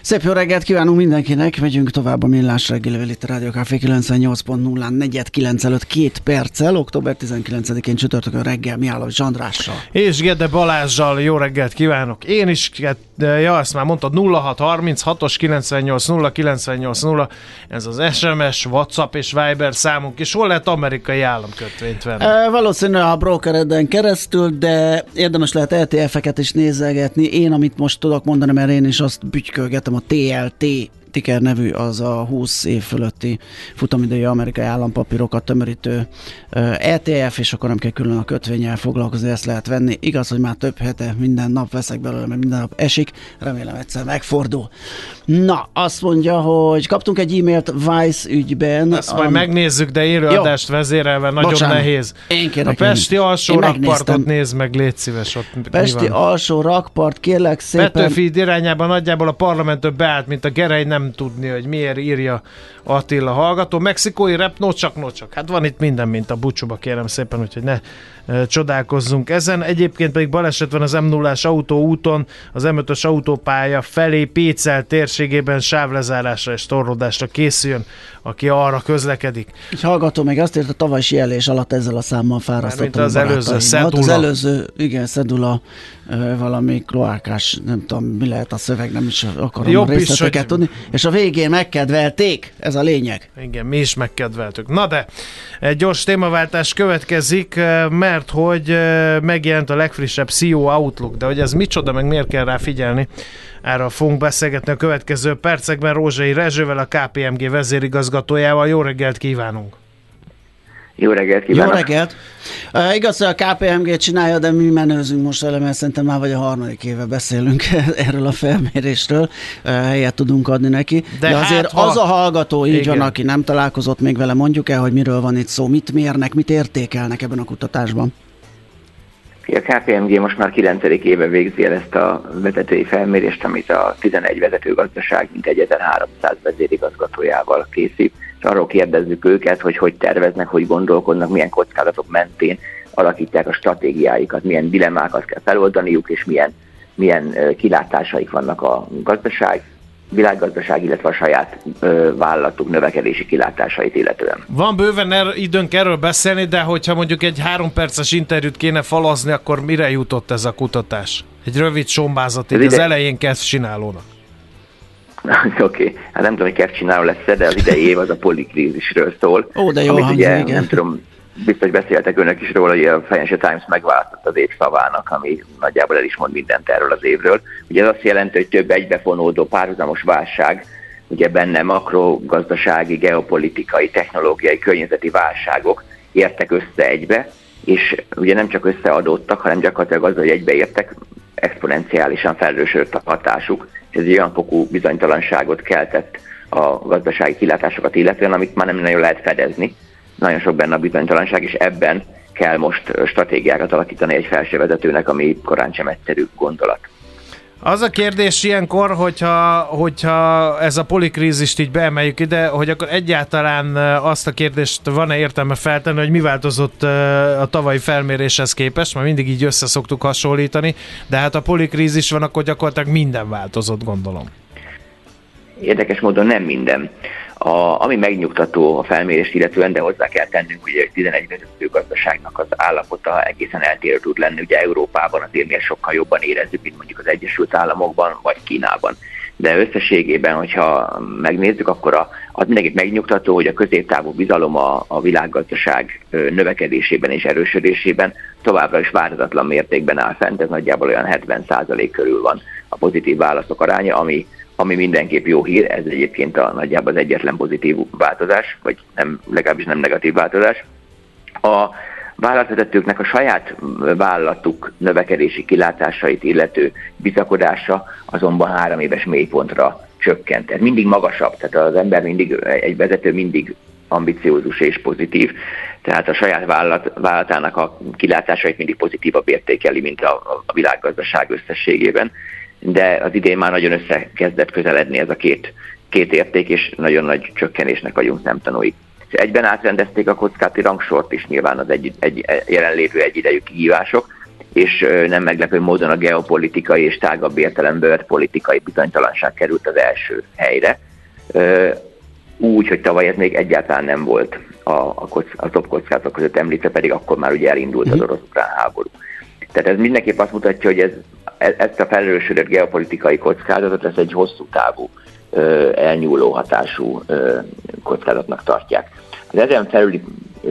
Szép jó reggelt kívánunk mindenkinek, megyünk tovább a Millás reggelivel itt a Rádió Café 98.0 negyed 9 előtt két perccel, október 19-én csütörtökön reggel Miálló Andrással. És Gede Balázsjal jó reggelt kívánok. Én is, ja, ezt már mondtad, 0636-os 98 0 98 0, ez az SMS, WhatsApp és Viber számunk, és hol lehet amerikai államkötvényt venni? E, valószínűleg a brokereden keresztül, de érdemes lehet ETF-eket is nézegetni. Én, amit most tudok mondani, mert én is azt bütykölgetem a TLT Ticker nevű az a 20 év fölötti futamidői amerikai állampapírokat tömörítő ETF, és akkor nem kell külön a kötvényel foglalkozni, ezt lehet venni. Igaz, hogy már több hete minden nap veszek belőle, mert minden nap esik, remélem egyszer megfordul. Na, azt mondja, hogy kaptunk egy e-mailt Vice ügyben. Ezt majd megnézzük, de élőadást vezérelve nagyon Bocsánat. nehéz. Én kérek, a Pesti én alsó rakpartot nézd meg, légy szíves. Ott Pesti alsó rakpart, kérlek szépen. Petőfi irányában nagyjából a parlamentől beállt, mint a gerej, nem tudni, hogy miért írja Attila hallgató. Mexikói rep, nocsak, nocsak. Hát van itt minden, mint a bucsúba, kérem szépen, úgyhogy ne e, csodálkozzunk ezen. Egyébként pedig baleset van az m 0 autó úton, az M5-ös autópálya felé Pécel térségében sávlezárásra és torlódásra készüljön, aki arra közlekedik. Egy hallgató még azt írta, tavaly jelés alatt ezzel a számmal fárasztottam. Mint az előző szedula. Az előző, igen, szedula, valami kloákás, nem tudom, mi lehet a szöveg, nem is akarom Jobb a részleteket is, hogy... tudni. És a végén megkedvelték, ez a lényeg. Igen, mi is megkedveltük. Na de, egy gyors témaváltás következik, mert hogy megjelent a legfrissebb CEO Outlook, de hogy ez micsoda, meg miért kell rá figyelni, erről fogunk beszélgetni a következő percekben Rózsai Rezsővel, a KPMG vezérigazgatójával. Jó reggelt kívánunk! Jó reggelt kívánok! Jó reggelt! Uh, igaz, hogy a KPMG csinálja, de mi menőzünk most vele, mert szerintem már vagy a harmadik éve beszélünk erről a felmérésről, uh, helyet tudunk adni neki. De, de azért hát, az a hallgató így Igen. van, aki nem találkozott még vele, mondjuk el, hogy miről van itt szó, mit mérnek, mit értékelnek ebben a kutatásban. A KPMG most már 9. éve végzi el ezt a vezetői felmérést, amit a 11 vezető gazdaság, mint 1300 vezérigazgatójával készít, és arról kérdezzük őket, hogy hogy terveznek, hogy gondolkodnak, milyen kockázatok mentén alakítják a stratégiáikat, milyen dilemmákat kell feloldaniuk, és milyen, milyen kilátásaik vannak a gazdaság világgazdaság, illetve a saját ö, vállalatuk növekedési kilátásait illetően. Van bőven er, időnk erről beszélni, de hogyha mondjuk egy három perces interjút kéne falazni, akkor mire jutott ez a kutatás? Egy rövid sombázat, ide... az elején kezd csinálónak. Oké, okay. hát nem tudom, hogy kezd csináló lesz de az idei év az a polikrízisről szól. Ó, de jó amit ugye, igen. Nem tudom, biztos beszéltek önök is róla, hogy a Financial Times megváltozott az év szavának, ami nagyjából el is mond mindent erről az évről. Ugye ez azt jelenti, hogy több egybefonódó párhuzamos válság, ugye benne makrogazdasági, geopolitikai, technológiai, környezeti válságok értek össze egybe, és ugye nem csak összeadódtak, hanem gyakorlatilag az, hogy egybeértek, exponenciálisan felrősödött a hatásuk, ez egy olyan fokú bizonytalanságot keltett a gazdasági kilátásokat illetően, amit már nem nagyon lehet fedezni nagyon sok benne a bizonytalanság, és ebben kell most stratégiákat alakítani egy felsővezetőnek, ami korán sem egyszerű gondolat. Az a kérdés ilyenkor, hogyha, hogyha ez a polikrízist így beemeljük ide, hogy akkor egyáltalán azt a kérdést van-e értelme feltenni, hogy mi változott a tavalyi felméréshez képest, mert mindig így össze szoktuk hasonlítani, de hát a polikrízis van, akkor gyakorlatilag minden változott, gondolom. Érdekes módon nem minden. A, ami megnyugtató a felmérést illetően, de hozzá kell tennünk, hogy egy 11 vezető gazdaságnak az állapota egészen eltérő tud lenni. Ugye Európában azért mi sokkal jobban érezzük, mint mondjuk az Egyesült Államokban vagy Kínában. De összességében, hogyha megnézzük, akkor a, az mindenkit megnyugtató, hogy a középtávú bizalom a, a világgazdaság növekedésében és erősödésében továbbra is változatlan mértékben áll fent, ez nagyjából olyan 70% körül van a pozitív válaszok aránya, ami ami mindenképp jó hír, ez egyébként a nagyjából az egyetlen pozitív változás, vagy nem, legalábbis nem negatív változás. A vállalatvezetőknek a saját vállalatuk növekedési kilátásait illető bizakodása azonban három éves mélypontra csökkent. Ez mindig magasabb, tehát az ember mindig, egy vezető mindig ambiciózus és pozitív. tehát a saját vállalat, vállalatának a kilátásait mindig pozitívabb értékeli, mint a, a világgazdaság összességében, de az idén már nagyon összekezdett közeledni ez a két, két érték, és nagyon nagy csökkenésnek vagyunk szemtanúi. Egyben átrendezték a kockáti rangsort is nyilván az egy, egy, jelenlévő egyidejű kihívások, és nem meglepő módon a geopolitikai és tágabb értelemben politikai bizonytalanság került az első helyre. Úgy, hogy tavaly ez még egyáltalán nem volt a, a, kock, a top kockázatok között említve, pedig akkor már ugye elindult az mhm. orosz-ukrán háború. Tehát ez mindenképp azt mutatja, hogy ez, ezt a felelősödött geopolitikai kockázatot, ez egy hosszú távú, elnyúló hatású kockázatnak tartják. Az ezen felüli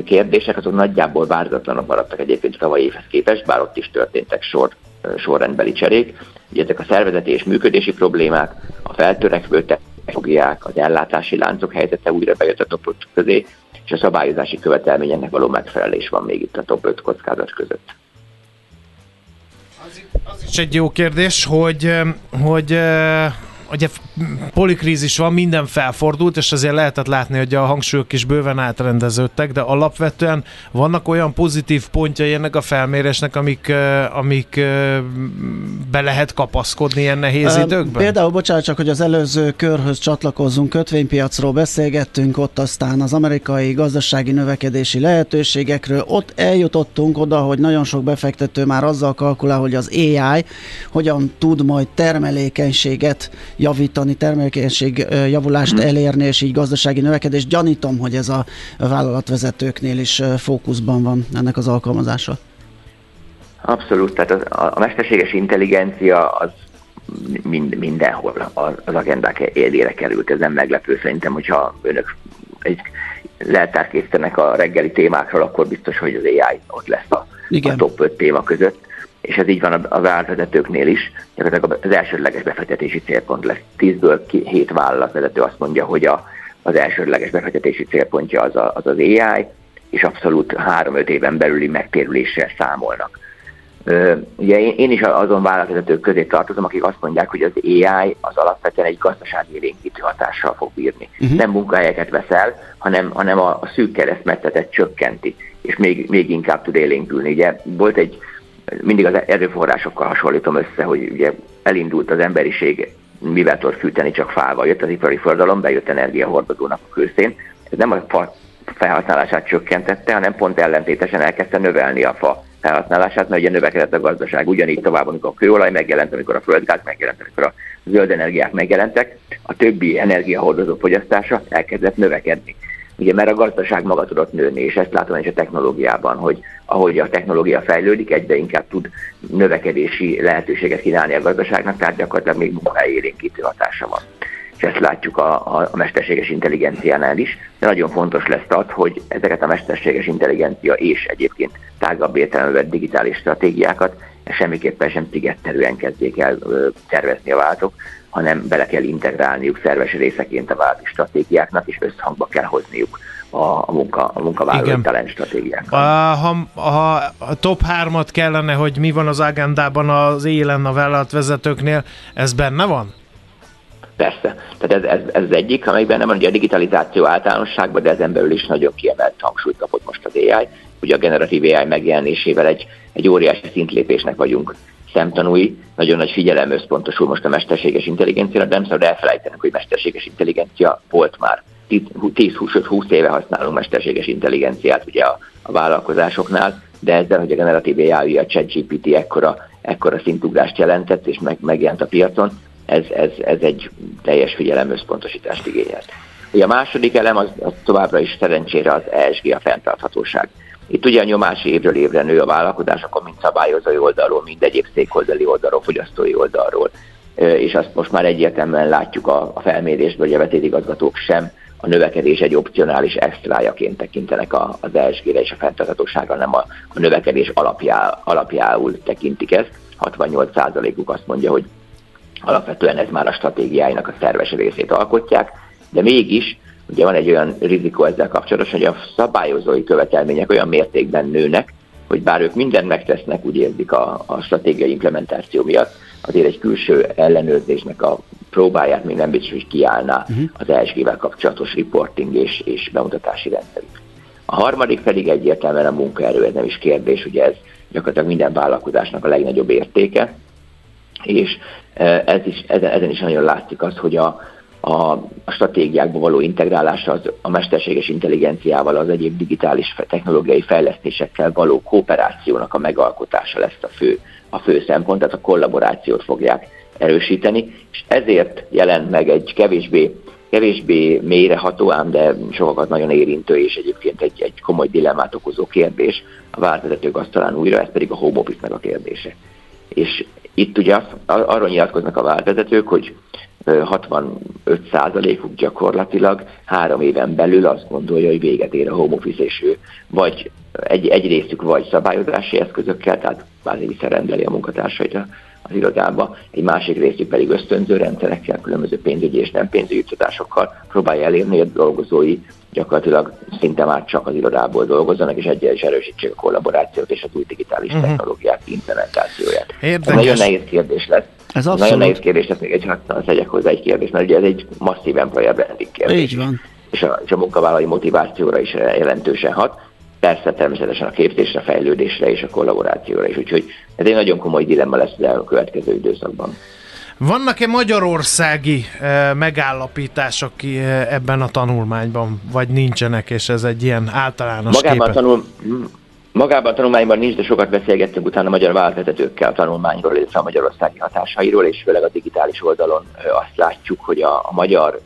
kérdések azok nagyjából változatlanok maradtak egyébként tavalyi évhez képest, bár ott is történtek sor, sorrendbeli cserék. Ugye ezek a szervezeti és működési problémák, a feltörekvő technológiák, az ellátási láncok helyzete újra bejött a top 5 közé, és a szabályozási követelményeknek való megfelelés van még itt a top 5 kockázat között. Az is egy jó kérdés, hogy, hogy ugye polikrízis van, minden felfordult, és azért lehetett látni, hogy a hangsúlyok is bőven átrendeződtek, de alapvetően vannak olyan pozitív pontjai ennek a felmérésnek, amik, amik be lehet kapaszkodni ilyen nehéz időkben? Például, bocsánat, csak, hogy az előző körhöz csatlakozzunk, kötvénypiacról beszélgettünk, ott aztán az amerikai gazdasági növekedési lehetőségekről, ott eljutottunk oda, hogy nagyon sok befektető már azzal kalkulál, hogy az AI hogyan tud majd termelékenységet javítani, termelékenység javulást hmm. elérni, és így gazdasági növekedés. Gyanítom, hogy ez a vállalatvezetőknél is fókuszban van ennek az alkalmazása. Abszolút, tehát az, a mesterséges intelligencia az mind, mindenhol az agendák élére került. Ez nem meglepő szerintem, hogyha önök egy leltárt készítenek a reggeli témákról, akkor biztos, hogy az AI ott lesz a, Igen. a top 5 téma között és ez így van a vállalatvezetőknél is, gyakorlatilag az elsődleges befektetési célpont lesz. Tízből hét vállalatvezető azt mondja, hogy a, az elsődleges befektetési célpontja az, a, az az AI, és abszolút három-öt éven belüli megtérüléssel számolnak. Ugye én, én is azon vállalatvezetők közé tartozom, akik azt mondják, hogy az AI az alapvetően egy gazdasági élénkítő hatással fog bírni. Uh-huh. Nem munkahelyeket veszel, hanem, hanem a, a szűk keresztmetszetet csökkenti, és még, még inkább tud élénkülni. Ugye volt egy mindig az erőforrásokkal hasonlítom össze, hogy ugye elindult az emberiség, mivel tud fűteni csak fával, jött az ipari forradalom, bejött energiahordozónak a kőszén. Ez nem a fa felhasználását csökkentette, hanem pont ellentétesen elkezdte növelni a fa felhasználását, mert ugye növekedett a gazdaság. Ugyanígy tovább, amikor a kőolaj megjelent, amikor a földgáz megjelent, amikor a zöld energiák megjelentek, a többi energiahordozó fogyasztása elkezdett növekedni. Ugye mert a gazdaság maga tudott nőni, és ezt látom is a technológiában, hogy ahogy a technológia fejlődik, egyre inkább tud növekedési lehetőséget kínálni a gazdaságnak, tehát gyakorlatilag még munkáélénkítő hatása van. És ezt látjuk a, a, mesterséges intelligenciánál is, de nagyon fontos lesz az, hogy ezeket a mesterséges intelligencia és egyébként tágabb értelemben digitális stratégiákat semmiképpen sem szigetterűen kezdjék el tervezni a váltok, hanem bele kell integrálniuk szerves részeként a válti stratégiáknak, és összhangba kell hozniuk a, a, munka, a munkavállalói talent stratégiákkal. Ha, ha a top 3-at kellene, hogy mi van az agendában az élen a vállalatvezetőknél, ez benne van? Persze. Tehát ez, ez, ez az egyik, amelyben nem van ugye a digitalizáció általánosságban, de ezen belül is nagyon kiemelt hangsúlyt kapott most az AI. Ugye a generatív AI megjelenésével egy, egy óriási szintlépésnek vagyunk szemtanúi, nagyon nagy figyelem összpontosul most a mesterséges intelligenciára, de nem szabad elfelejtenek, hogy mesterséges intelligencia volt már 10-20 éve használunk mesterséges intelligenciát ugye a, a vállalkozásoknál, de ezzel, hogy a generatív AI, a ChatGPT ekkora, ekkora szintugrást jelentett és meg, megjelent a piacon, ez, ez, ez egy teljes figyelem összpontosítást igényel. Ugye a második elem az, az továbbra is szerencsére az ESG, a fenntarthatóság. Itt ugye a nyomás évről évre nő a vállalkozásokon, mint szabályozói oldalról, mind egyéb székholdali oldalról, fogyasztói oldalról. És azt most már egyértelműen látjuk a, a felmérésből, hogy a vetétigazgatók sem a növekedés egy opcionális extrájaként tekintenek az ESG-re és a fenntarthatóságra, nem a, a növekedés alapjá, alapjául tekintik ezt. 68%-uk azt mondja, hogy alapvetően ez már a stratégiáinak a szerves részét alkotják, de mégis ugye van egy olyan rizikó ezzel kapcsolatos, hogy a szabályozói követelmények olyan mértékben nőnek, hogy bár ők mindent megtesznek, úgy érzik a, a stratégiai implementáció miatt, azért egy külső ellenőrzésnek a próbáját még nem biztos, hogy kiállná uh-huh. az ESG-vel kapcsolatos reporting és, és bemutatási rendszerük. A harmadik pedig egyértelműen a munkaerő, ez nem is kérdés, ugye ez gyakorlatilag minden vállalkozásnak a legnagyobb értéke, és ez is, ezen, ezen is nagyon látszik az, hogy a, a, a stratégiákba való integrálása az, a mesterséges intelligenciával, az egyéb digitális technológiai fejlesztésekkel való kooperációnak a megalkotása lesz a fő, a fő szempont, tehát a kollaborációt fogják erősíteni, és ezért jelent meg egy kevésbé, kevésbé mélyreható, ám de sokakat nagyon érintő és egyébként egy, egy komoly dilemmát okozó kérdés a váltvezetők asztalán újra, ez pedig a home office a kérdése. És itt ugye arról nyilatkoznak a váltvezetők, hogy 65%-uk gyakorlatilag három éven belül azt gondolja, hogy véget ér a home office, és ő vagy egy, egy részük vagy szabályozási eszközökkel, tehát kvázi visszarendeli a munkatársait az irodába, egy másik részük pedig ösztönző rendszerekkel, különböző pénzügyi és nem pénzügyi juttatásokkal próbálja elérni, hogy a dolgozói gyakorlatilag szinte már csak az irodából dolgozzanak, és egyel is erősítsék a kollaborációt és az új digitális uh-huh. technológiák implementációját. Érdekes. Ez nagyon nehéz kérdés lesz. Ez abszolút. Nagyon nehéz kérdés, lesz még egy hatalmas tegyek hozzá egy kérdés, mert ugye ez egy masszív employer branding kérdés. Így van. És a, és a munkavállalói motivációra is jelentősen hat. Persze természetesen a képzésre, fejlődésre és a kollaborációra is. Úgyhogy ez egy nagyon komoly dilemma lesz a következő időszakban. Vannak-e magyarországi e, megállapítások e, ebben a tanulmányban, vagy nincsenek, és ez egy ilyen általános Magában képet? tanul, Magában a tanulmányban nincs, de sokat beszélgettünk utána a magyar váltvezetőkkel a tanulmányról, illetve a magyarországi hatásairól, és főleg a digitális oldalon azt látjuk, hogy a, a magyar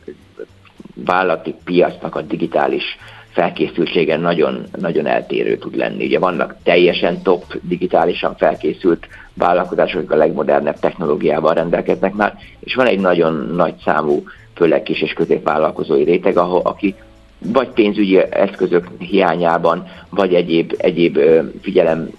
vállalati piacnak a digitális felkészültsége nagyon, nagyon eltérő tud lenni. Ugye vannak teljesen top digitálisan felkészült vállalkozások, akik a legmodernebb technológiával rendelkeznek már, és van egy nagyon nagy számú, főleg kis és középvállalkozói réteg, ahol, aki vagy pénzügyi eszközök hiányában, vagy egyéb, egyéb figyelem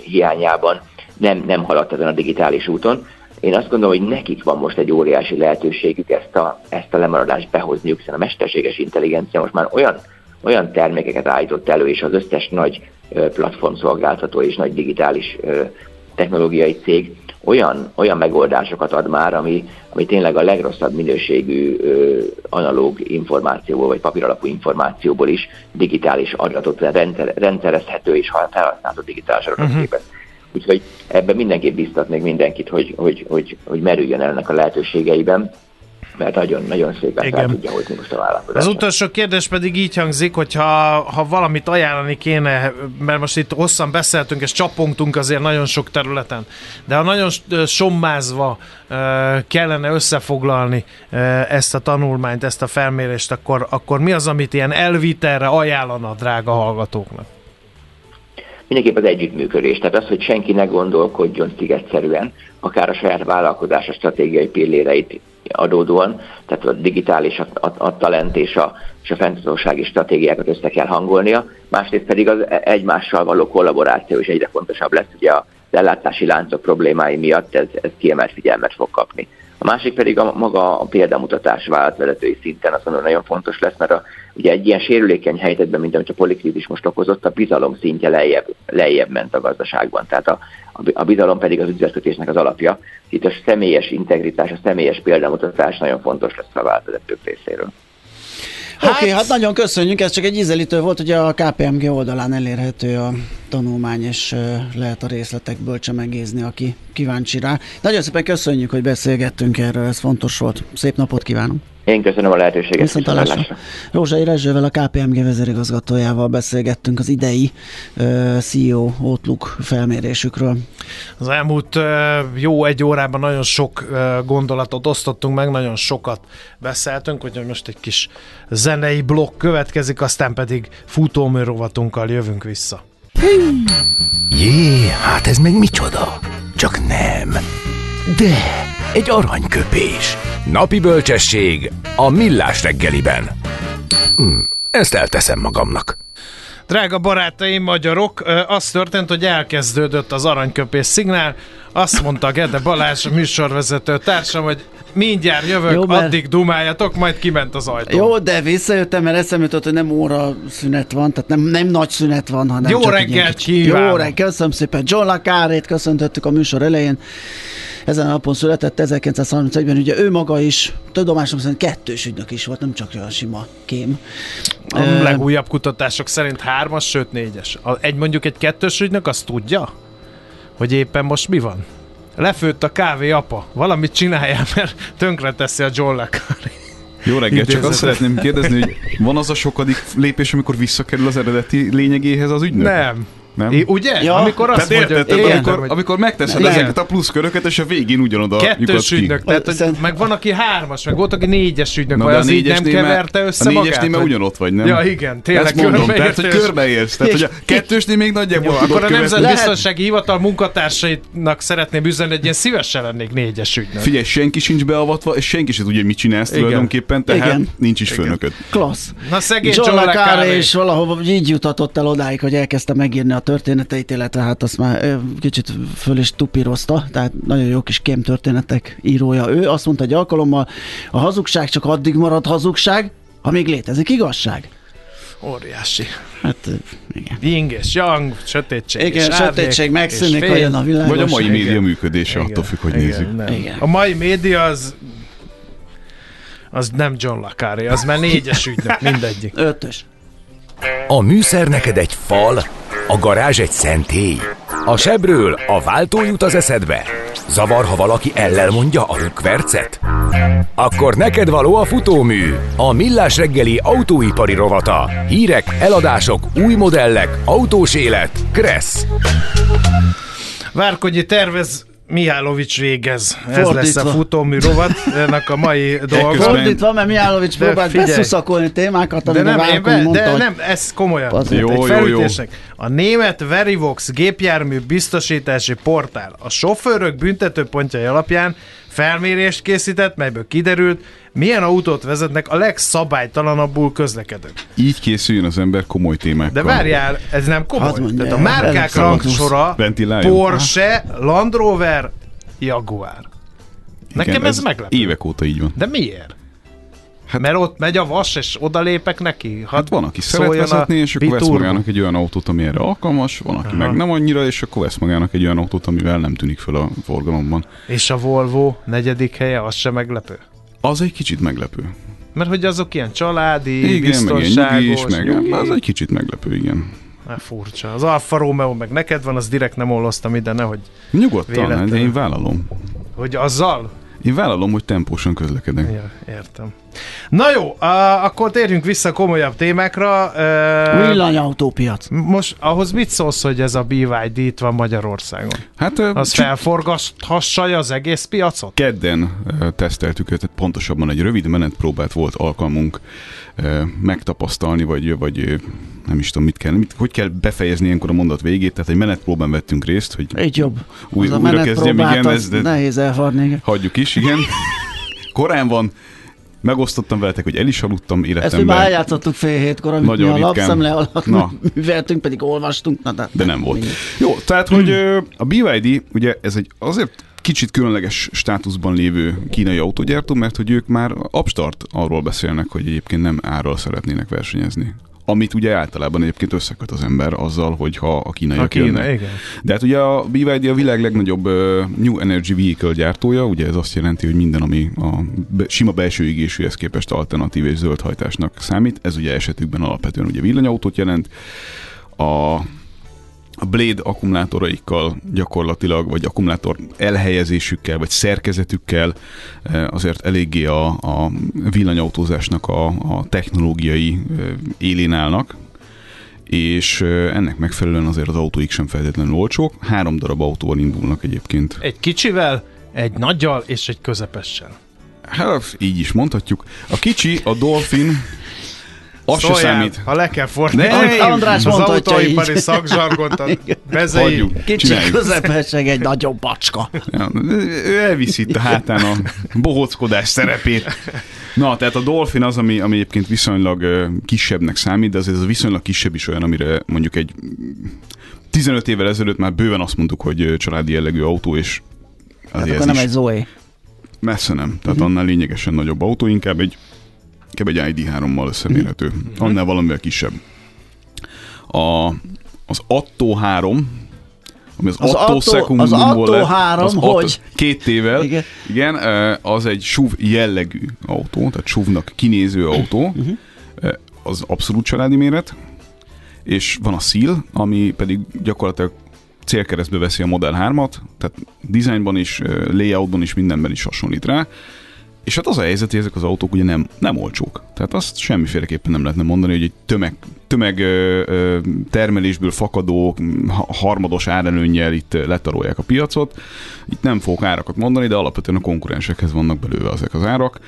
hiányában nem, nem haladt ezen a digitális úton. Én azt gondolom, hogy nekik van most egy óriási lehetőségük ezt a, ezt a lemaradást behozniuk, hiszen a mesterséges intelligencia most már olyan, olyan termékeket állított elő, és az összes nagy platformszolgáltató és nagy digitális technológiai cég olyan, olyan megoldásokat ad már, ami, ami tényleg a legrosszabb minőségű ö, analóg információból, vagy papíralapú információból is digitális adatot rendszer, rendszerezhető és felhasználható digitális adatot uh-huh. képez. Úgyhogy ebben mindenképp biztatnék mindenkit, hogy, hogy, hogy, hogy merüljön ennek a lehetőségeiben mert nagyon-nagyon szépen Igen. fel tudja hozni most a vállalkozás. Az utolsó kérdés pedig így hangzik, hogy ha, ha valamit ajánlani kéne, mert most itt hosszan beszéltünk és csapongtunk azért nagyon sok területen, de ha nagyon sommázva kellene összefoglalni ezt a tanulmányt, ezt a felmérést, akkor, akkor mi az, amit ilyen elvitelre ajánlana a drága hallgatóknak? mindenképp az együttműködés. Tehát az, hogy senki ne gondolkodjon szigetszerűen, akár a saját vállalkozása stratégiai pilléreit adódóan, tehát a digitális, a, a, a talent és a, és a fenntartósági stratégiákat össze kell hangolnia, másrészt pedig az egymással való kollaboráció is egyre fontosabb lesz, ugye az ellátási láncok problémái miatt ez, ez kiemelt figyelmet fog kapni. A másik pedig a maga a példamutatás vállalatvezetői szinten azt mondom, nagyon fontos lesz, mert a, ugye egy ilyen sérülékeny helyzetben, mint amit a polikrízis most okozott, a bizalom szintje lejjebb, lejjebb ment a gazdaságban. Tehát a, a bizalom pedig az üzletkötésnek az alapja. Itt a személyes integritás, a személyes példamutatás nagyon fontos lesz a vállalatvezetők részéről. Hát... Oké, okay, hát nagyon köszönjük, ez csak egy ízelítő volt, hogy a KPMG oldalán elérhető a tanulmány, és lehet a részletekből csemegézni, aki kíváncsi rá. Nagyon szépen köszönjük, hogy beszélgettünk erről, ez fontos volt. Szép napot kívánunk! Én köszönöm a lehetőséget. Viszont hallásra. Rózsai Rezsővel, a KPMG vezérigazgatójával beszélgettünk az idei uh, CEO Outlook felmérésükről. Az elmúlt uh, jó egy órában nagyon sok uh, gondolatot osztottunk meg, nagyon sokat beszéltünk, hogy most egy kis zenei blokk következik, aztán pedig futómű rovatunkkal jövünk vissza. Jé, hát ez meg micsoda? Csak nem. De, egy aranyköpés. Napi bölcsesség a millás reggeliben. Hm, ezt elteszem magamnak. Drága barátaim, magyarok, az történt, hogy elkezdődött az aranyköpés szignál. Azt mondta Gede Balázs, a műsorvezető társam, hogy mindjárt jövök, Jó, mert... addig dumáljatok, majd kiment az ajtó. Jó, de visszajöttem, mert eszembe jutott, hogy nem óra szünet van, tehát nem, nem nagy szünet van, hanem Jó csak reggelt kívánok! Jó reggelt, köszönöm szépen. John Lakárét köszöntöttük a műsor elején ezen a napon született 1931-ben, ugye ő maga is, tudomásom szerint kettős ügynök is volt, nem csak olyan sima kém. A legújabb kutatások szerint hármas, sőt négyes. A, egy mondjuk egy kettős ügynök azt tudja, hogy éppen most mi van? Lefőtt a kávé apa. Valamit csináljál, mert tönkre teszi a John Le. Jó reggelt, csak azt szeretném kérdezni, hogy van az a sokadik lépés, amikor visszakerül az eredeti lényegéhez az ügynök? Nem. Nem? É, ugye? Ja. Amikor azt Tehát mondja, érted, igen, amikor, hogy amikor megteszed Igen. ezeket a pluszköröket, és a végén ugyanoda kettős ki. ügynök, tehát hogy meg van, aki hármas, meg volt, aki négyes ügynök, Na, vagy a az így nem négyesnél keverte össze A négyesnél magát? már vagy- ugyanott vagy, nem? Ja, igen, tényleg Ezt mondom, tehát, hogy körbeérsz. Tehát, hogy a kettősnél még nagyjából akkor a. Nemzetbiztonsági Hivatal munkatársainak szeretném üzenni, hogy én szívesen lennék négyes ügynök. Figyelj, senki sincs beavatva, és senki sem tudja, hogy mit csinálsz tulajdonképpen, tehát nincs is főnököd. Klassz. Na szegény John is valahova így jutatott el odáig, hogy elkezdte megírni a történeteit, illetve hát azt már kicsit föl is tupírozta, tehát nagyon jó kis kém történetek írója ő. Azt mondta egy alkalommal, a hazugság csak addig marad hazugság, ha még létezik igazság. Óriási. Hát igen. Ying és yang, sötétség Igen, és sötétség megszűnik, ha fény. jön a világos. Vagy a mai Igen. média működése, Igen, attól függ, hogy igen, nézzük. Nem. Igen. A mai média az az nem John Le Carré, az már négyes ügynök, mindegyik. Ötös. A műszer neked egy fal, a garázs egy szentély. A sebről a váltó jut az eszedbe. Zavar, ha valaki ellel mondja a rükvercet? Akkor neked való a futómű, a millás reggeli autóipari rovata. Hírek, eladások, új modellek, autós élet. Kressz. Várkonyi tervez, Mihálovics végez. Ez Fordítva. lesz a futómű rovat, ennek a mai dolga. Fordítva, mert Mihálovics próbált figyelj. beszuszakolni témákat, De nem, én be, mondta, de nem, ez komolyan. Jó, egy jó, felütésnek. A német Verivox gépjármű biztosítási portál a sofőrök büntetőpontjai alapján felmérést készített, melyből kiderült, milyen autót vezetnek a legszabálytalanabbul közlekedők. Így készüljön az ember komoly témákkal. De várjál, ez nem komoly. Mondja Tehát a márkák rangsora. Porsche, Land Rover, Jaguar. Nekem Igen, ez, meglepő. Évek óta így van. De miért? Hát, Mert ott megy a vas, és odalépek neki? Hát van, aki szeret vezetni, és akkor vesz magának egy olyan autót, ami erre alkalmas, van, aki Aha. meg nem annyira, és akkor vesz magának egy olyan autót, amivel nem tűnik fel a forgalomban. És a Volvo negyedik helye, az sem meglepő. Az egy kicsit meglepő. Mert hogy azok ilyen családi, Igen, meg ilyen biztonságos, nyugis, meg nyugi. az egy kicsit meglepő, igen. Hát furcsa. Az Alfa Romeo meg neked van, az direkt nem olloztam ide, nehogy, Nyugodtan, Véletlenül. de én vállalom. hogy azzal? Én vállalom, hogy tempósan közlekedek. Ja, értem. Na jó, a, akkor térjünk vissza komolyabb témákra. Ö, Villanyautópiac. most ahhoz mit szólsz, hogy ez a BYD itt van Magyarországon? Hát Az csak felforgathassa az egész piacot? kedden teszteltük őt, tehát pontosabban egy rövid menetpróbát volt alkalmunk megtapasztalni, vagy, vagy nem is tudom, mit kell, mit, hogy kell befejezni ilyenkor a mondat végét, tehát egy menetpróbán vettünk részt, hogy Így jobb. Új- Az a újra kezdjem, igen, ez- de- nehéz elfarni. igen. hagyjuk is, igen. Korán van, megosztottam veletek, hogy el is aludtam Ezt mi már életemben, eljátszottuk fél hétkor, amit Nagyon mi a ritkán. lapszemle alatt Na. műveltünk, pedig olvastunk. Na, de, de nem volt. mindegy. Jó, tehát, hogy ö, a BYD, ugye ez egy azért kicsit különleges státuszban lévő kínai autógyártó, mert hogy ők már upstart arról beszélnek, hogy egyébként nem árral szeretnének versenyezni. Amit ugye általában egyébként összeköt az ember azzal, hogyha a kínaiak A Kína, jönnek. igen. De hát ugye a BYD a világ legnagyobb uh, New Energy Vehicle gyártója, ugye ez azt jelenti, hogy minden, ami a be, sima belső égésűhez képest alternatív és zöld hajtásnak számít, ez ugye esetükben alapvetően ugye villanyautót jelent. A a Blade akkumulátoraikkal gyakorlatilag, vagy akkumulátor elhelyezésükkel, vagy szerkezetükkel eh, azért eléggé a, a villanyautózásnak a, a technológiai eh, élén állnak, és eh, ennek megfelelően azért az autóik sem feltétlenül olcsók. Három darab autóval indulnak egyébként. Egy kicsivel, egy nagyjal és egy közepessel. Hát így is mondhatjuk. A kicsi, a Dolphin, az se Szóljál, számít. Ha le kell fordítani. Ne, András az mondhatja autóipari így. szakzsargont, a bezei. Kicsi csináljuk. egy nagyobb bacska. Ja, ő elviszi itt a hátán a bohóckodás szerepét. Na, tehát a Dolphin az, ami, ami egyébként viszonylag kisebbnek számít, de azért ez a viszonylag kisebb is olyan, amire mondjuk egy 15 évvel ezelőtt már bőven azt mondtuk, hogy családi jellegű autó, és Hát azért akkor ez nem is egy Zoe. messze nem. Tehát annál lényegesen nagyobb autó, inkább egy, inkább egy ID3-mal összemérhető. Annál valamivel kisebb. A, az Atto 3, ami az, Az Atto Atto- Secundumból az Atto lett, 3, az Atto- hogy? Két tével. Igen. Igen, az egy SUV jellegű autó, tehát SUV-nak kinéző autó. Ö, az abszolút családi méret, és van a Seal, ami pedig gyakorlatilag célkeresztbe veszi a Model 3-at, tehát dizájnban is, layoutban is, mindenben is hasonlít rá. És hát az a helyzet, hogy ezek az autók ugye nem, nem olcsók. Tehát azt semmiféleképpen nem lehetne mondani, hogy egy tömeg, tömeg ö, ö, termelésből fakadó ha- harmados árelőnnyel itt letarolják a piacot. Itt nem fogok árakat mondani, de alapvetően a konkurensekhez vannak belőle ezek az árak.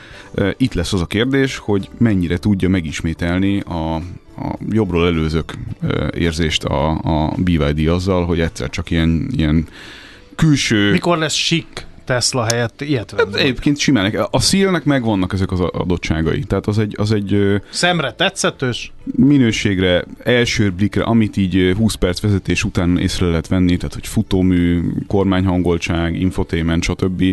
Itt lesz az a kérdés, hogy mennyire tudja megismételni a, a jobbról előzők ö, érzést a, a BYD azzal, hogy egyszer csak ilyen, ilyen külső... Mikor lesz sik Tesla helyett ilyet Hát venni? egyébként simán. A szélnek megvannak ezek az adottságai. Tehát az egy, az egy Szemre tetszetős? minőségre, első blikre, amit így ö, 20 perc vezetés után észre lehet venni, tehát hogy futómű, kormányhangoltság, infotainment, stb.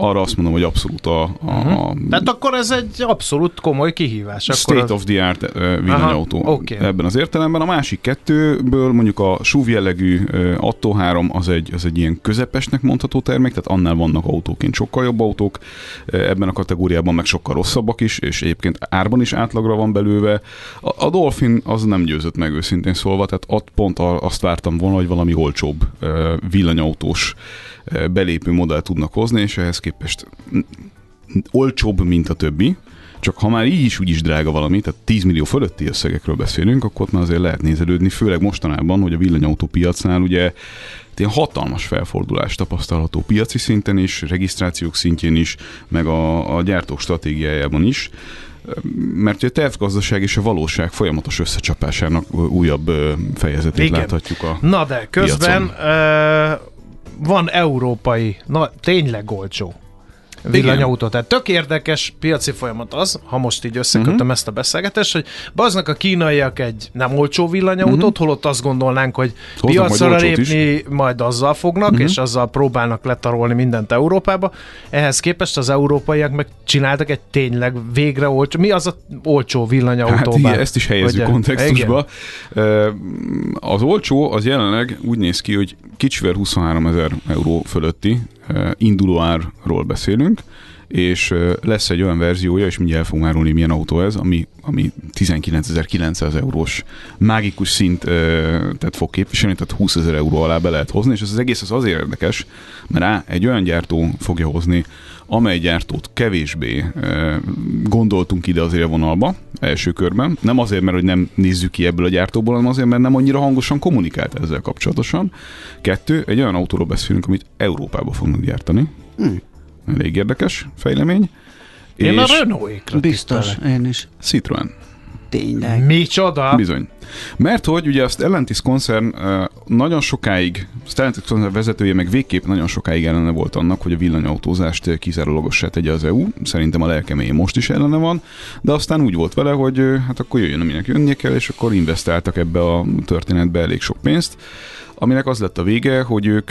Arra azt mondom, hogy abszolút a, a, a Tehát akkor ez egy abszolút komoly kihívás. Akkor state az... of the art villanyautó Aha, oké. ebben az értelemben. A másik kettőből mondjuk a SUV jellegű Atto 3 az egy, az egy ilyen közepesnek mondható termék, tehát annál vannak autóként sokkal jobb autók, ebben a kategóriában meg sokkal rosszabbak is, és egyébként árban is átlagra van belőve. A, a Dolphin az nem győzött meg őszintén szólva, tehát ott pont azt vártam volna, hogy valami olcsóbb villanyautós belépő modell tudnak hozni, és ehhez képest olcsóbb, mint a többi, csak ha már így is úgy is drága valami, tehát 10 millió fölötti összegekről beszélünk, akkor ott már azért lehet nézelődni, főleg mostanában, hogy a villanyautó piacnál ugye ilyen hatalmas felfordulás tapasztalható piaci szinten is, regisztrációk szintjén is, meg a, a gyártók stratégiájában is. Mert a tervgazdaság és a valóság folyamatos összecsapásának újabb fejezetét Igen. láthatjuk a Na de közben van európai, na tényleg olcsó villanyautó. Tehát tök érdekes piaci folyamat az, ha most így összekötöm uh-huh. ezt a beszélgetést, hogy baznak a kínaiak egy nem olcsó villanyautót, uh-huh. holott azt gondolnánk, hogy. Hoznak piacra majd olcsót is. Lépni majd azzal fognak, uh-huh. és azzal próbálnak letarolni mindent Európába. Ehhez képest az európaiak meg csináltak egy tényleg végre olcsó. Mi az a olcsó villanyautó? Hát igen, ezt is helyezzük Ugye? kontextusba. Ö, Az olcsó az jelenleg úgy néz ki, hogy kicsivel 23 ezer euró fölötti ö, induló árról beszélünk, és lesz egy olyan verziója, és mindjárt el fogunk árulni, milyen autó ez, ami, ami 19.900 eurós mágikus szint tehát fog képviselni, tehát 20 ezer euró alá be lehet hozni, és ez az egész az azért érdekes, mert á, egy olyan gyártó fogja hozni, amely gyártót kevésbé gondoltunk ide azért a vonalba első körben. Nem azért, mert hogy nem nézzük ki ebből a gyártóból, hanem azért, mert nem annyira hangosan kommunikált ezzel kapcsolatosan. Kettő, egy olyan autóról beszélünk, amit Európába fognak gyártani. Hmm. Elég érdekes fejlemény. Én a és Renault-ékra Biztos, tippelek. én is. Citroen. Tényleg. Micsoda? Bizony. Mert hogy ugye a Stellantis koncern nagyon sokáig, Stellantis koncern vezetője meg végképp nagyon sokáig ellene volt annak, hogy a villanyautózást kizárólagossá tegye az EU. Szerintem a lelkeméje most is ellene van, de aztán úgy volt vele, hogy hát akkor jöjjön, aminek jönnie kell, és akkor investáltak ebbe a történetbe elég sok pénzt, aminek az lett a vége, hogy ők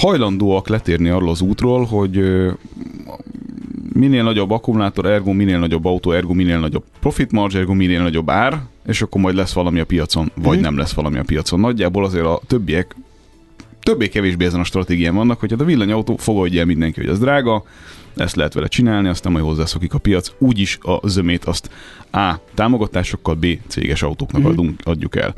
hajlandóak letérni arról az útról, hogy minél nagyobb akkumulátor, ergo minél nagyobb autó, ergo minél nagyobb profit marge, ergo minél nagyobb ár, és akkor majd lesz valami a piacon, vagy Mhm. nem lesz valami a piacon. Nagyjából azért a többiek többé-kevésbé ezen a stratégián vannak, hogy hát a villanyautó fogadja el mindenki, hogy az drága, ezt lehet vele csinálni, aztán majd hozzászokik a piac, úgyis a zömét azt A. támogatásokkal, B. céges autóknak Mhm. adunk, adjuk el.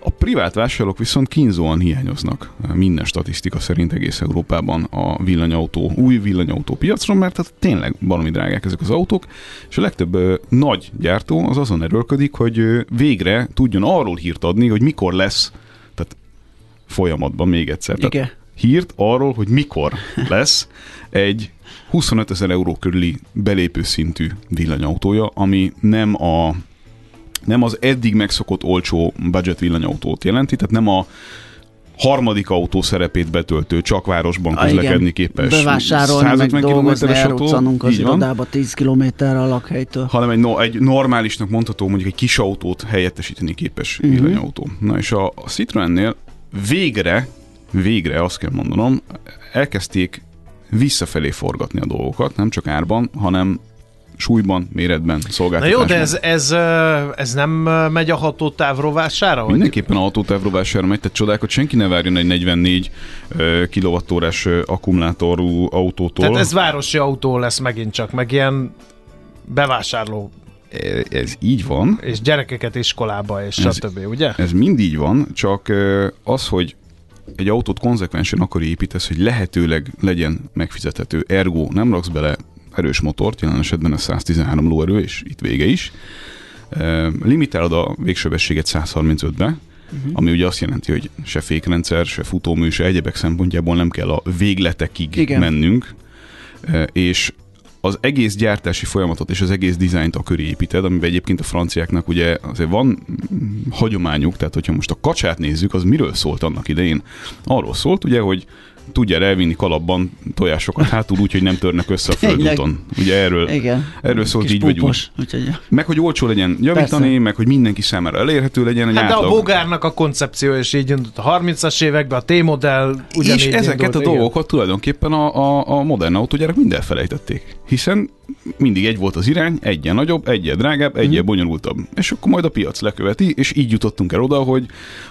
A privát vásárlók viszont kínzóan hiányoznak minden statisztika szerint egész Európában a villanyautó, új villanyautó piacról, mert hát tényleg valami drágák ezek az autók, és a legtöbb ö, nagy gyártó az azon erőlködik, hogy ö, végre tudjon arról hírt adni, hogy mikor lesz, tehát folyamatban még egyszer. Tehát Igen. hírt arról, hogy mikor lesz egy 25 ezer euró körüli belépő szintű villanyautója, ami nem a nem az eddig megszokott olcsó budget villanyautót jelenti, tehát nem a harmadik autó szerepét betöltő, csak városban Ah, közlekedni igen. képes Bevásárolni, meg dolgozni, elruccanunk az irodába 10 kilométerre a lakhelytől. hanem egy, no, egy normálisnak mondható, mondjuk egy kis autót helyettesíteni képes Mhm. uh-huh. villanyautó. Na és a, a Citroennél végre, végre azt kell mondanom, elkezdték visszafelé forgatni a dolgokat, nem csak árban, hanem súlyban, méretben, Na szolgáltatásban. jó, de ez, ez, ez nem megy a hatótávrovására? Hogy Mindenképpen a autótávrovására megy, tehát csodákat senki ne várjon egy 44 kWh akkumulátorú autótól. Tehát ez városi autó lesz megint csak, meg ilyen bevásárló, E- ez így van, és gyerekeket iskolába, és Ez- stb., ugye? ez mind így van, csak az, hogy egy autót konzekvensen akar építesz, hogy lehetőleg legyen megfizethető. Ergo nem raksz bele erős motort, jelen esetben ez 113 lóerő, és itt vége is. Limitálod a végsebességet 135-be, uh-huh. ami ugye azt jelenti, hogy se fékrendszer, se futómű, se egyebek szempontjából nem kell a végletekig Igen. mennünk, és az egész gyártási folyamatot és az egész dizájnt a köré építed, amiben egyébként a franciáknak ugye azért van hagyományuk, tehát hogyha most a kacsát nézzük, az miről szólt annak idején? Arról szólt ugye, hogy tudja elvinni kalapban tojásokat hátul úgy, hogy nem törnek össze a földúton. Ugye erről, Igen. erről szólt Kis így vagy úgy. Úgyhogy, Meg hogy olcsó legyen javítani, Persze. meg hogy mindenki számára elérhető legyen egy Hát de a átlag. Bogárnak a koncepció is így indult a 30-as években, a T-modell ugyanígy és ezeket indult, a igen. dolgokat tulajdonképpen a, a, a modern autógyárak mind elfelejtették. Hiszen mindig egy volt az irány, egyen nagyobb, egyen drágább, egyen bonyolultabb. És akkor majd a piac leköveti, és így jutottunk el oda, hogy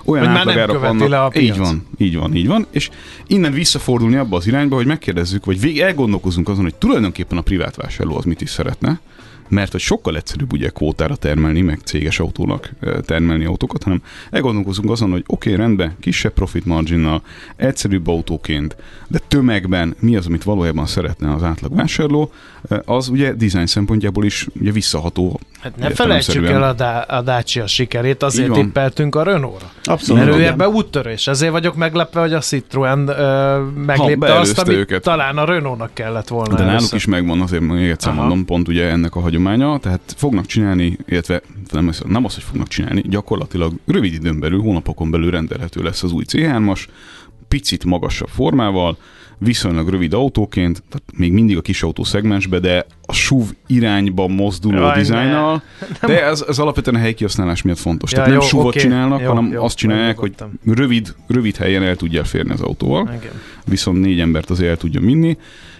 olyan Hogy követi vannak. le a piac. Így van, így van, így van. És innen visszafordulni abba az irányba, hogy megkérdezzük, vagy vég elgondolkozunk azon, hogy tulajdonképpen a privát vásárló az mit is szeretne, mert hogy sokkal egyszerűbb ugye kvótára termelni, meg céges autónak termelni autókat, hanem elgondolkozunk azon, hogy oké, okay, rendben, kisebb profit marginnal, egyszerűbb autóként, de tömegben mi az, amit valójában szeretne az átlag vásárló, az ugye design szempontjából is ugye visszaható. Hát ne felejtsük el a, Dá- a Dacia sikerét, azért tippeltünk a Renault-ra. abszolút. Mert ő igen. ebbe úttörés, ezért vagyok meglepve, hogy a Citroen ö, meglépte beelőzte azt, amit őket. talán a Renault-nak kellett volna De náluk is megvan azért, még egyszer Aha. mondom, pont ugye ennek a hagyománya, tehát fognak csinálni, illetve nem az, nem az, hogy fognak csinálni, gyakorlatilag rövid időn belül, hónapokon belül rendelhető lesz az új C3-as, picit magasabb formával, viszonylag rövid autóként, tehát még mindig a kis autó szegmensbe, de a SUV irányba mozduló Jaj, ne. dizájnnal, de ez, ez alapvetően a helyi kihasználás miatt fontos. Ja, tehát nem SUV-ot oké, csinálnak, jó, hanem jó, azt csinálják, hogy rövid, rövid helyen el tudjál férni az autóval Igen. viszont négy embert azért el tudja minni,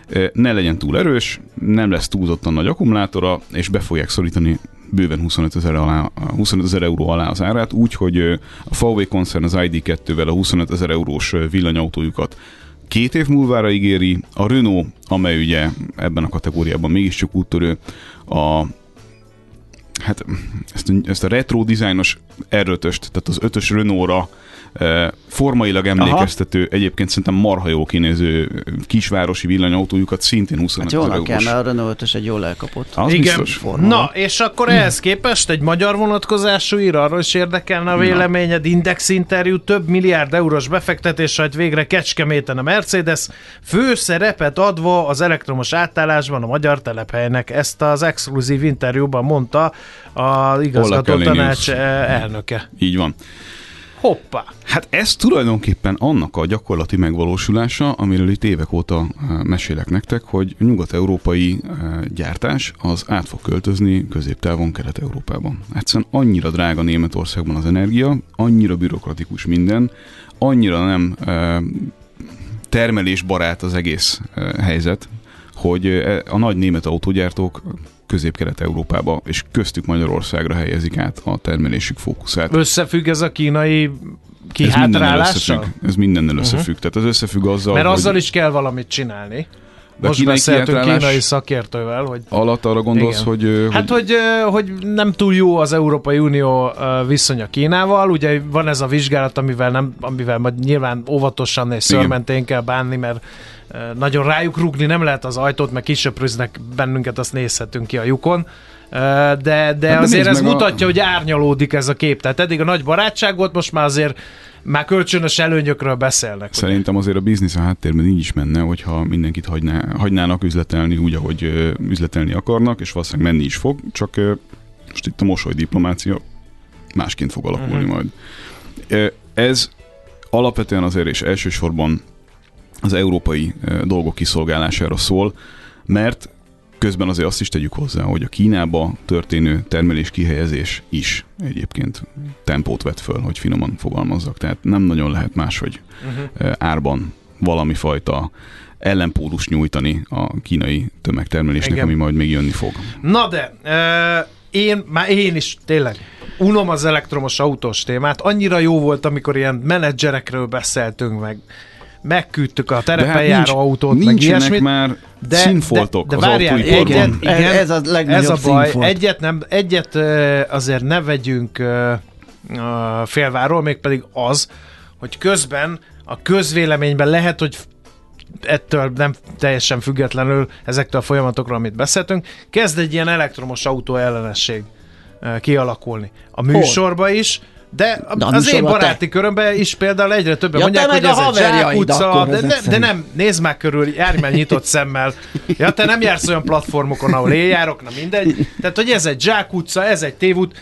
Eh, ne legyen túl erős, nem lesz túlzottan nagy akkumulátora, és be fogják szorítani bőven 25 ezer, alá, 25 ezer euró alá az árát, úgyhogy eh, a VW koncern az ID2-vel a 25 ezer eurós eh, villanyautójukat két év múlvára ígéri, a Renault, amely ugye ebben a kategóriában mégiscsak úttörő, a hát ezt, ezt a retro dizájnos R5-öst, tehát az ötös Renault-ra formailag emlékeztető, egyébként szerintem marha jó kinéző kisvárosi villanyautójukat szintén 25 Hát jól kell, mert a Renault egy jól elkapott. Az Igen. biztos. forma. Na, és akkor ehhez képest egy magyar vonatkozású ír, arról is érdekelne a véleményed, indexinterjú, több milliárd eurós befektetés sajt végre Kecskeméten a Mercedes, fő szerepet adva az elektromos átállásban a magyar telephelynek. Ezt az exkluzív interjúban mondta a igazgató tanács eh, elnöke. Így van. Hoppá! Hát ez tulajdonképpen annak a gyakorlati megvalósulása, amiről itt évek óta eh, mesélek nektek, hogy nyugat-európai eh, gyártás az át fog költözni középtávon Kelet-Európában. Egyszerűen annyira drága Németországban az energia, annyira bürokratikus minden, annyira nem eh, termelésbarát az egész helyzet, hogy a nagy német autógyártók közép-kelet-európába és köztük Magyarországra helyezik át a termelésük fókuszát. Összefügg ez a kínai Ez mindennel kihátrálással? összefügg. Ez mindennel összefügg. Tehát az összefügg azzal, Mert hogy azzal is kell valamit csinálni. de Most kínai beszéltünk kínai szakértővel, hogy alatt arra gondolsz, Igen. hogy, Hát, hogy, hogy, hogy nem túl jó az Európai Unió viszonya Kínával. Ugye van ez a vizsgálat, amivel, nem, amivel majd nyilván óvatosan és szörmentén kell bánni, mert nagyon rájuk rugni nem lehet az ajtót, meg kisöpröznek bennünket, azt nézhetünk ki a lyukon. De, de, de Hát azért nézd ez meg a- mutatja, hogy árnyalódik ez a kép. Tehát eddig a nagy barátság volt, most már azért már kölcsönös előnyökről beszélnek. ugye? szerintem azért a biznisz a háttérben így is menne, hogyha mindenkit hagyná, hagynának üzletelni úgy, ahogy üzletelni akarnak, és valószínűleg menni is fog, csak most itt a mosolydiplomácia másként fog alakulni uh-huh. majd. Ez alapvetően azért és elsősorban az európai dolgok kiszolgálására szól, mert közben azért azt is tegyük hozzá, hogy a Kínába történő termelés kihelyezés is egyébként tempót vett föl, hogy finoman fogalmazzak. Tehát nem nagyon lehet máshogy ö, árban valami fajta ellenpólus nyújtani a kínai tömegtermelésnek, Igen. ami majd még jönni fog. Na de, e, én, már én is tényleg unom az elektromos autós témát. Annyira jó volt, amikor ilyen menedzserekről beszéltünk meg, megküldtük a terepen hát járó nincs- autót, meg ilyesmit. már színfoltok az várjál, autóiparban. egyet, Igen, igen, ez a legnagyobb ez a baj. színfolt. Egyet, nem, egyet azért ne vegyünk félváról, mégpedig az, hogy közben a közvéleményben lehet, hogy ettől nem teljesen függetlenül ezektől a folyamatokról, amit beszéltünk, kezd egy ilyen elektromos autó ellenesség kialakulni. A műsorba is, de, De a az én baráti körömben is például egyre többen Ja, mondják, te hogy meg ez a egy zsákutca, de, ne, de nem, nézd már körül, járj már nyitott szemmel. Ja, te nem jársz olyan platformokon, ahol én járok, na mindegy. Tehát, hogy ez egy zsákutca, ez egy tévút,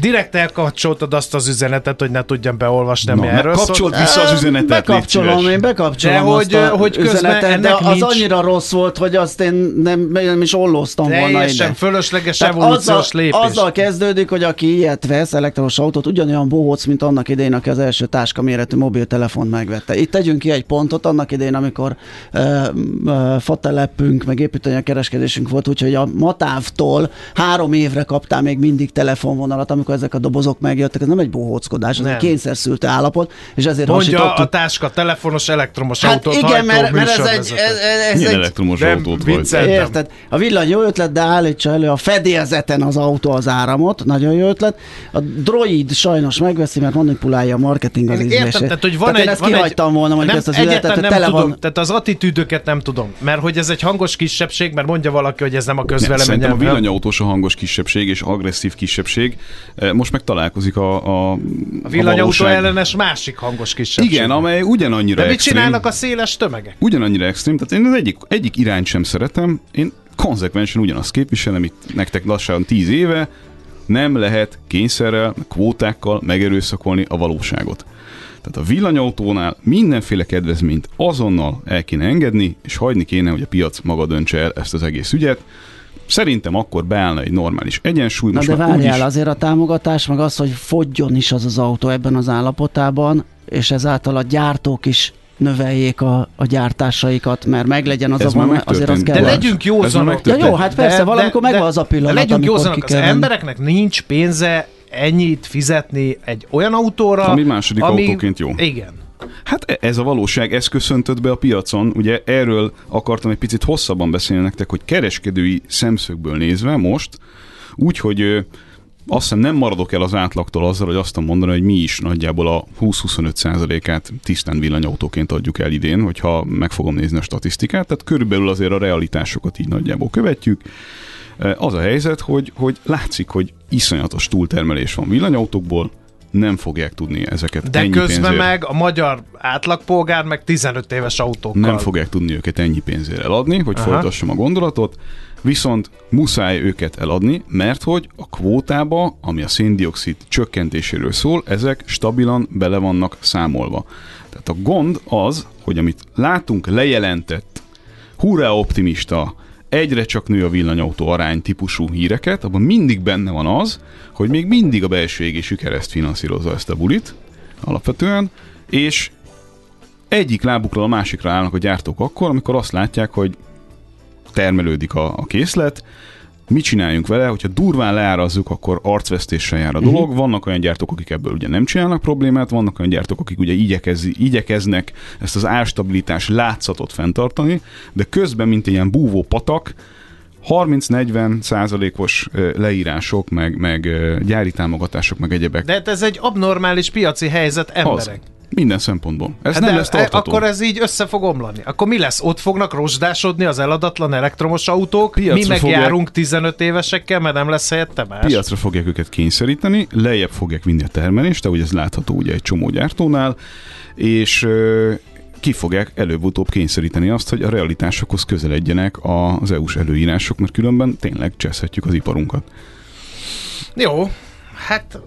direkt elkapcsoltad azt az üzenetet, hogy ne tudjam beolvasni, ami erről szólt. kapcsolt vissza az üzenetet, Bekapcsolom, én bekapcsolom De azt hogy- a hogy üzenetet, de az nincs- annyira rossz volt, hogy azt én nem, nem is ollóztam volna Teljesen ide. fölösleges Tehát evolúciós azzal, lépés. azzal kezdődik, hogy aki ilyet vesz, elektromos autót, ugyanolyan bohóc, mint annak idején, aki az első táska méretű mobiltelefont megvette. Itt tegyünk ki egy pontot, annak idején, amikor uh, uh, fatelepünk, meg építőanyag kereskedésünk volt, úgyhogy a Matávtól három évre kaptál még mindig telefonvonalat, amikor ezek a dobozok megjöttek. Ez nem egy bohóckodás, ez Nem. egy kényszerszült állapot, és ezért Mondja hasítottuk. a táska, telefonos, elektromos Hát autót igen, mert, mert ez egy, ez, ez Milyen egy elektromos Nem, autót vagy? Érted? A villany jó ötlet, de állítsa elő a fedélzeten az autó az áramot, nagyon jó ötlet. A droid sajnos megveszi, mert manipulálja a marketing az ízlését. Értem, tehát, hogy van tehát egy... én ezt van kihagytam egy, volna, mondjuk nem, ezt az üzenetet, hogy nem tele tudom, van... tehát az attitűdöket nem tudom, mert hogy ez egy hangos kisebbség, mert mondja valaki, hogy ez nem a Nem, közvélemény. szerintem a villanyautós a hangos kisebbség és agresszív kisebbség. Most meg találkozik a, a, A villanyautó valóság. ellenes másik hangos kisebbség. Igen, amely ugyanannyira De mit extrém. csinálnak a széles tömegek? Ugyanannyira extrém, tehát én az egyik, egyik irányt sem szeretem, én konzekvensen ugyanazt képviselem itt nektek lassan tíz éve, nem lehet kényszerrel, kvótákkal megerőszakolni a valóságot. Tehát a villanyautónál mindenféle kedvezményt azonnal el kéne engedni, és hagyni kéne, hogy a piac maga döntse el ezt az egész ügyet. Szerintem akkor beállna egy normális egyensúly. Na Most de várjál, úgyis- azért a támogatás, meg az, hogy fogjon is az az autó ebben az állapotában, és ezáltal a gyártók is növeljék a, a gyártásaikat, mert meglegyen az Ez a azért az kell. De legyünk józanok. Ja, jó, hát persze, valamikor megvan az a pillanat, de legyünk józanok, az embereknek nincs pénze ennyit fizetni egy olyan autóra, Ami második autóként jó. Igen. Hát e- ez a valóság, ez köszöntött be a piacon. Ugye erről akartam egy picit hosszabban beszélni nektek, hogy kereskedői szemszögből nézve most, úgyhogy azt hiszem nem maradok el az átlagtól azzal, hogy azt mondani, hogy mi is nagyjából a 20-25 százalékát tisztán villanyautóként adjuk el idén, hogyha meg fogom nézni a statisztikát, tehát körülbelül azért a realitásokat így nagyjából követjük. E, Az a helyzet, hogy, hogy látszik, hogy iszonyatos túltermelés van villanyautókból, nem fogják tudni ezeket De ennyi közben pénzért. meg a magyar átlagpolgár meg 15 éves autókkal. Nem fogják tudni őket ennyi pénzért eladni, hogy Aha. folytassam a gondolatot, viszont muszáj őket eladni, mert hogy a kvótába, ami a széndiokszid csökkentéséről szól, ezek stabilan bele vannak számolva. Tehát a gond az, hogy amit látunk lejelentett, hurrá optimista, egyre csak nő a villanyautó arány típusú híreket, abban mindig benne van az, hogy még mindig a belső égésű kereszt finanszírozza ezt a bulit, alapvetően, és egyik lábukról a másikra állnak a gyártók akkor, amikor azt látják, hogy termelődik a, a készlet, mit csináljunk vele, hogyha durván leárazzuk, akkor arcvesztéssel jár a dolog. Uh-huh. Vannak olyan gyártók, akik ebből ugye nem csinálnak problémát, vannak olyan gyártók, akik ugye igyekez, igyekeznek ezt az árstabilitás látszatot fenntartani, de közben, mint ilyen búvó patak, 30-40 százalékos leírások, meg, meg gyári támogatások, meg egyebek. De hát ez egy abnormális piaci helyzet emberek. Az. Minden szempontból. Ez Hát nem de lesz tartató. Akkor ez így össze fog omlani. Akkor mi lesz? Ott fognak rozsdásodni az eladatlan elektromos autók, Piacra mi meg fogják- járunk 15 évesekkel, mert nem lesz helyette más. piacra fogják őket kényszeríteni, lejjebb fogják vinni a termelést, ahogy ez látható ugye egy csomó gyártónál, és ki fogják előbb-utóbb kényszeríteni azt, hogy a realitásokhoz közeledjenek az EU-s előírások, mert különben tényleg cseszhetjük az iparunkat. Jó, hát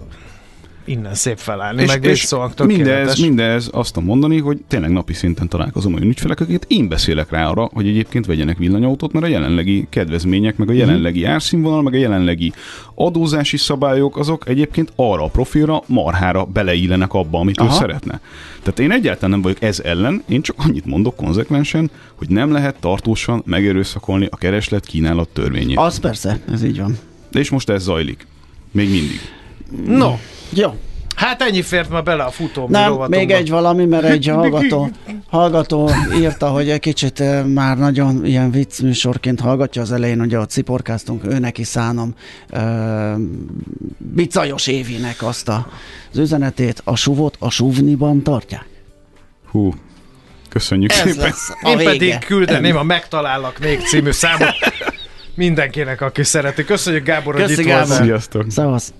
innen szép felállni, És, meg és visszóak mindez, mindez azt tudom mondani, hogy tényleg napi szinten találkozom olyan ügyfelek, akiket én beszélek rá arra, hogy egyébként vegyenek villanyautót, mert a jelenlegi kedvezmények, meg a jelenlegi Mhm. árszínvonal, meg a jelenlegi adózási szabályok, azok egyébként arra a profilra, marhára beleillenek abba, amit Aha. ő szeretne. Tehát én egyáltalán nem vagyok ez ellen, én csak annyit mondok konzekvensen, hogy nem lehet tartósan megerőszakolni a kereslet kínálat törvényét. Az persze, ez így van. De és most ez zajlik. Még mindig. No, Jó. hát ennyi fért ma bele a futó Nem, még egy valami, mert egy hallgató, hallgató írta, hogy egy kicsit már nagyon ilyen vicc műsorként hallgatja az elején, ugye a ciporkáztunk, ő neki szánom uh, Bicajos Évinek azt a, az üzenetét, a suvot a suvniban tartják. Hú, köszönjük Ez szépen. lesz a Én vége. pedig küldeném a Megtalállak még című számot mindenkinek, aki szereti. Köszönjük Gábor, hogy Köszi, itt Gábor. Sziasztok! Szevasz.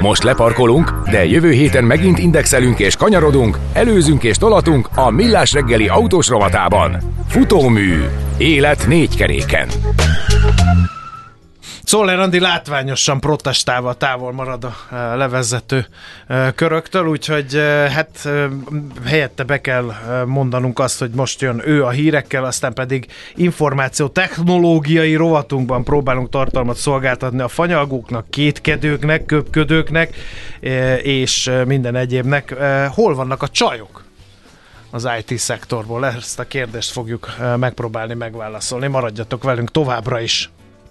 Most leparkolunk, de jövő héten megint indexelünk és kanyarodunk, előzünk és tolatunk a Millás reggeli autós rovatában. Futómű. Élet négy keréken. Czoller Andi látványosan protestálva távol marad a eh, levezető eh, köröktől, úgyhogy eh, hát helyette be kell mondanunk azt, hogy most jön ő a hírekkel, aztán pedig információ technológiai rovatunkban próbálunk tartalmat szolgáltatni a fanyalgóknak, kétkedőknek, köpködőknek és minden egyébnek. Hol vannak a csajok? az IT szektorból. Ezt a kérdést fogjuk megpróbálni megválaszolni. Maradjatok velünk továbbra is.